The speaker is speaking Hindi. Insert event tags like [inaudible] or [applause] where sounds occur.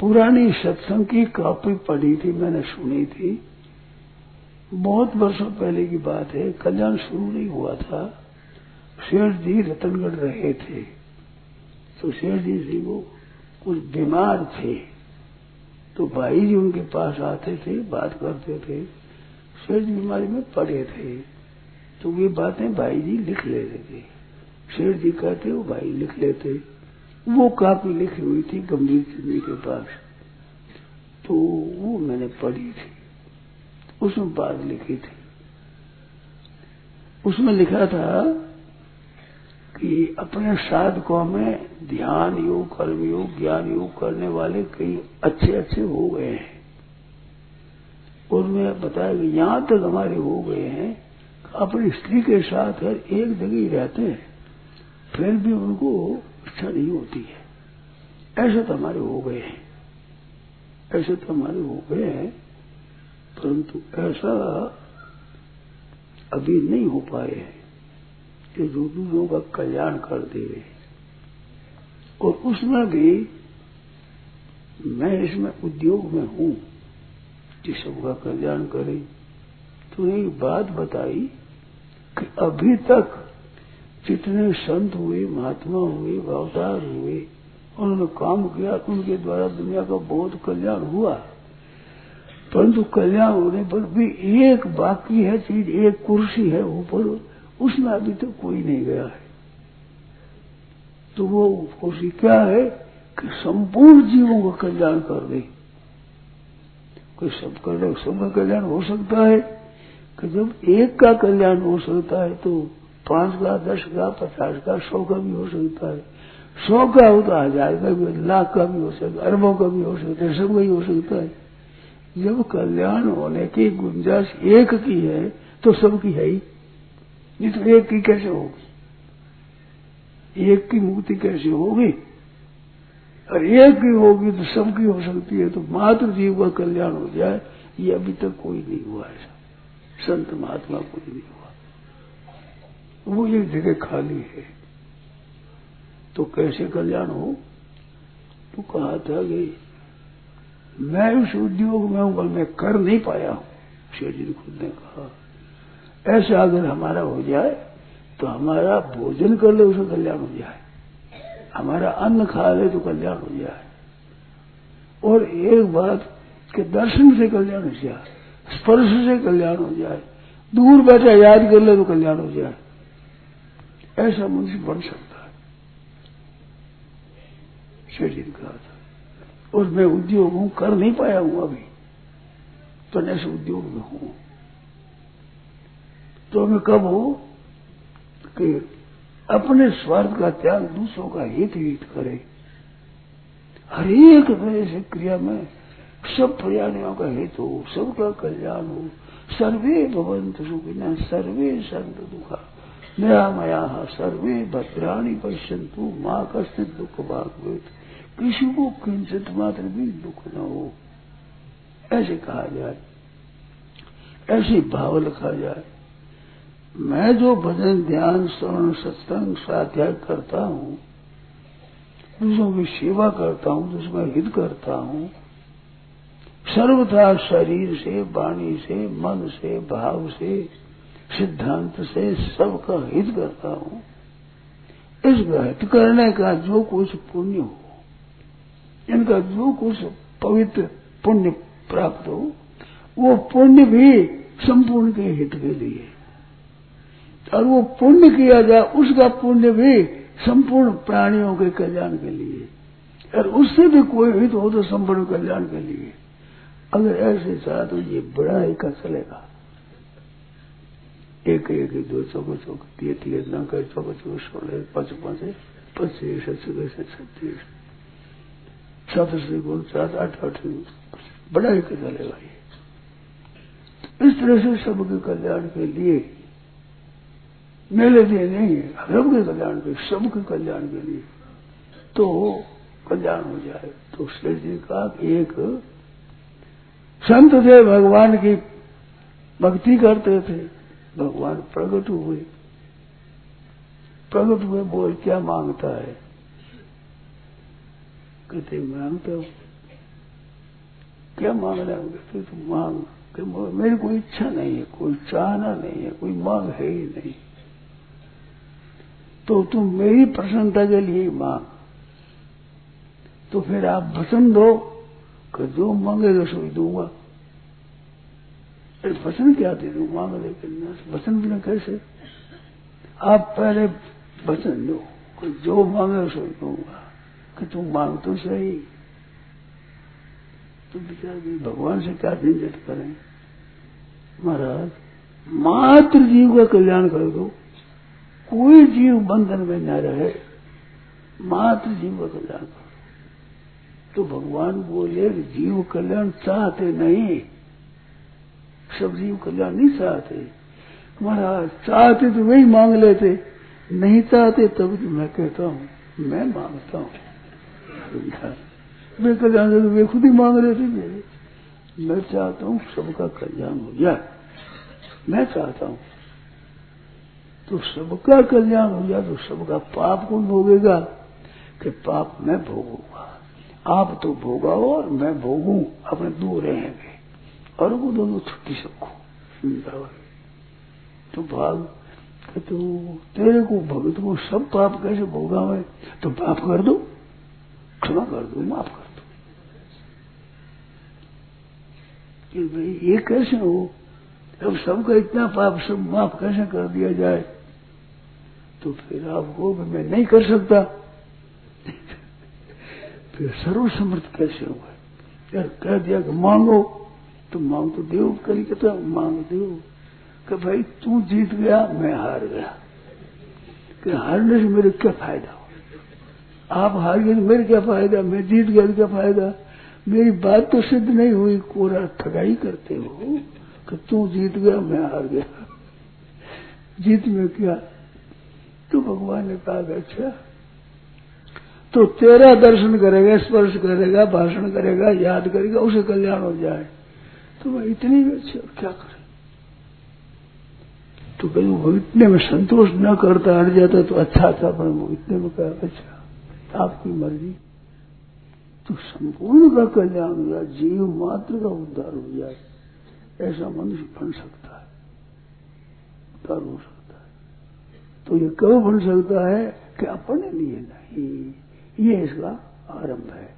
पुरानी सत्संग की कॉपी पढ़ी थी, मैंने सुनी थी। बहुत वर्षों पहले की बात है, कल्याण शुरू नहीं हुआ था। शेर जी रतनगढ़ रहे थे। तो शेर जी जी वो कुछ बीमार थे। तो भाई जी उनके पास आते थे, बात करते थे। शेर जी बीमारी में पड़े थे। तो ये बातें भाई जी लिख लेते थे। शेर जी कहते, वो भाई लिख लेते। वो काफ़ी लिखी हुई थी गंभीर जी के पास। तो वो मैंने पढ़ी थी। उसमें बात लिखी थी। उसमें लिखा था कि अपने साधकों में ध्यान योग, कर्म योग, ज्ञान योग करने वाले कई अच्छे अच्छे हो गए हैं। और मैं बताया कि यहाँ तक हमारे हो गए हैं अपनी स्त्री के साथ हर एक जगह रहते हैं। फिर भी उनको इच्छा नहीं होती है। ऐसे तो हमारे हो गए हैं। ऐसे तो हमारे हो गए हैं, परंतु ऐसा अभी नहीं हो पाए हैं कि जो दूसरों का कल्याण कर दे और उसमें भी मैं इसमें उद्योग में हूँ कि सबका कल्याण करे तो एक बात बताई कि अभी तक जितने संत हुए, महात्मा हुए अवतार हुए, उन्होंने काम किया उनके द्वारा दुनिया का बहुत कल्याण हुआ परंतु कल्याण होने पर भी एक बाकी है चीज़, एक कुर्सी है ऊपर, उसमें अभी तो कोई नहीं गया है। तो वो कुर्सी क्या है कि संपूर्ण जीवों का कल्याण कर दे। कोई सब कर सबका कल्याण हो सकता है कि जब एक का कल्याण हो सकता है तो पाँच का, दस का, पचास का, सौ का भी हो सकता है। सौ का हो तो हज़ार का भी लाख का भी हो सकता है, अरबों का भी हो सकता है सबका ही हो सकता है। जब कल्याण होने की गुंजाइश एक की है तो सबकी है ही। नहीं तो एक की कैसे होगी? एक की मुक्ति कैसे होगी? और एक की होगी तो सबकी हो सकती है तो मात्र जीव का कल्याण हो जाए, ये अभी तक कोई नहीं हुआ ऐसा। संत महात्मा कोई नहीं हुआ। वो एक जगह खाली है। तो कैसे कल्याण हो? तो कहा था कि मैं उस उद्योग में हूँ, पर मैं कर नहीं पाया हूँ शेर जी खुद ने कहा। ऐसा अगर हमारा हो जाए तो हमारा भोजन कर ले, उसका कल्याण हो जाए। हमारा अन्न खा ले तो कल्याण हो जाए। और एक बात के दर्शन से कल्याण हो जाए, स्पर्श से कल्याण हो जाए, दूर बैठा याद कर ले तो कल्याण हो जाए। ऐसा मनुष्य बन सकता है। शरीर कहा था। और मैं उद्योग हूँ, कर नहीं पाया हूँ अभी। तो ऐसे उद्योग में हूँ। तो मैं कब हो कि अपने स्वार्थ का त्याग दूसरों का हित हित करे। हर एक से क्रिया में सब प्रयाणियों का हित हो, सबका कल्याण हो। सर्वे भवंत सुखिना, सर्वे संत दुखा। नया मया सर्वे भद्राणी पश्यंतु माँ कष्ट दुख भाग किसी को किंचित मात्र भी दुख न हो। ऐसे कहा जाए। ऐसी भाव लिखा जाए। मैं जो भजन, ध्यान श्रवण सत्संग, स्वाध्याय करता हूँ दूसरों की सेवा करता हूँ का हित करता हूँ, सर्वथा शरीर से, वाणी से, मन से, भाव से सिद्धांत से सबका हित करता हूँ। इस हित करने का जो कुछ पुण्य हो, इनका जो कुछ पवित्र पुण्य प्राप्त हो, वो पुण्य भी संपूर्ण के हित के लिए। और वो पुण्य किया जाए, उसका पुण्य भी संपूर्ण प्राणियों के कल्याण के लिए। और उससे भी कोई हित हो तो संपूर्ण कल्याण के लिए। अगर ऐसे तो ये बड़ा ही का चलेगा एक एक, दो चौक तीय तीय न चौक सोलह पाँच पाँच पच्चीस छत्तीस छत्तीस सात गुण सात, आठ आठ बड़ा ही का चलेगा ये इस तरह से सबके कल्याण के लिए मेले लिए नहीं है, सबके कल्याण के, सबके कल्याण के लिए। तो कल्याण हो जाए तो शेर जी का एक संत थे, भगवान की भक्ति करते थे। भगवान प्रकट हुए। प्रकट हुए बोल क्या माँगता है? कहते, माँगता हूँ। क्या मांग रहे होंगे? फिर तुम मांग। मेरी कोई इच्छा नहीं है, कोई चाहना नहीं है, कोई मांग है ही नहीं। तो तुम मेरी प्रसन्नता के लिए मांग। तो फिर आप वचन हो कि जो मांगेगा सो दूँगा। अरे वचन क्या दे दू मांग लेकिन वचन बिना कैसे? आप पहले वचन दो जो मांगे सो दूँगा, कि तुम मांग तो सही। तो भी भगवान से क्या झंझट करें? महाराज, मात्र जीव का कल्याण कर दो, कोई जीव बंधन में न रहे, मात्र जीव का कल्याण कर। तो भगवान बोले जीव कल्याण चाहते नहीं। सब जीव कल्याण नहीं चाहते। महाराज, चाहते तो वही मांग लेते, नहीं चाहते तब तो मैं कहता हूँ, मैं माँगता हूँ। वे कल्याण तो वे खुद ही मांग लेते मेरे। मैं चाहता हूँ सबका कल्याण हो जाए। मैं चाहता हूँ तो सबका कल्याण हो जाए तो सबका पाप कौन भोगेगा? कि पाप मैं भोगूँगा। आप तो भोगाओ और मैं भोगू, अपने दूर रहेंगे दोनों छुट्टी सबको। तो भाग तो तेरे को भगत को सब पाप कैसे भोगा मैं? तो पाप कर दो। क्षमा कर दो, माफ़ कर कि भाई, ये कैसे हो? अब सबका इतना पाप, सब माफ़ कैसे कर दिया जाए? तो फिर आपको मैं नहीं कर सकता। [laughs] फिर सर्वसमर्थ कैसे यार कह दिया कि मांगो। तो मांग तो देव करी कहता मांग देव। कि भाई तू जीत गया, मैं हार गया। कि हारने से मेरे क्या फ़ायदा हो? आप हार गए तो मेरे क्या फ़ायदा? मैं जीत गया तो क्या फ़ायदा? मेरी बात तो सिद्ध नहीं हुई। कोरा ठगाई करते हो कि तू जीत गया, मैं हार गया। जीत में क्या? तो भगवान ने कहा अच्छा तो तेरा दर्शन करेगा, स्पर्श करेगा, भाषण करेगा, याद करेगा, उसे कल्याण हो जाए। तो मैं इतनी अच्छी और क्या करे? तो कहीं वो इतने में संतोष न करता, हट जाता तो अच्छा था, पर वो इतने में कहा अच्छा आपकी मर्ज़ी। तो संपूर्ण का कल्याण जाए जीव मात्र का उद्धार हो जाए, ऐसा मनुष्य बन सकता है। उद्धार हो सकता है। तो ये कब बन सकता है कि अपने लिए नहीं, ये इसका आरंभ है।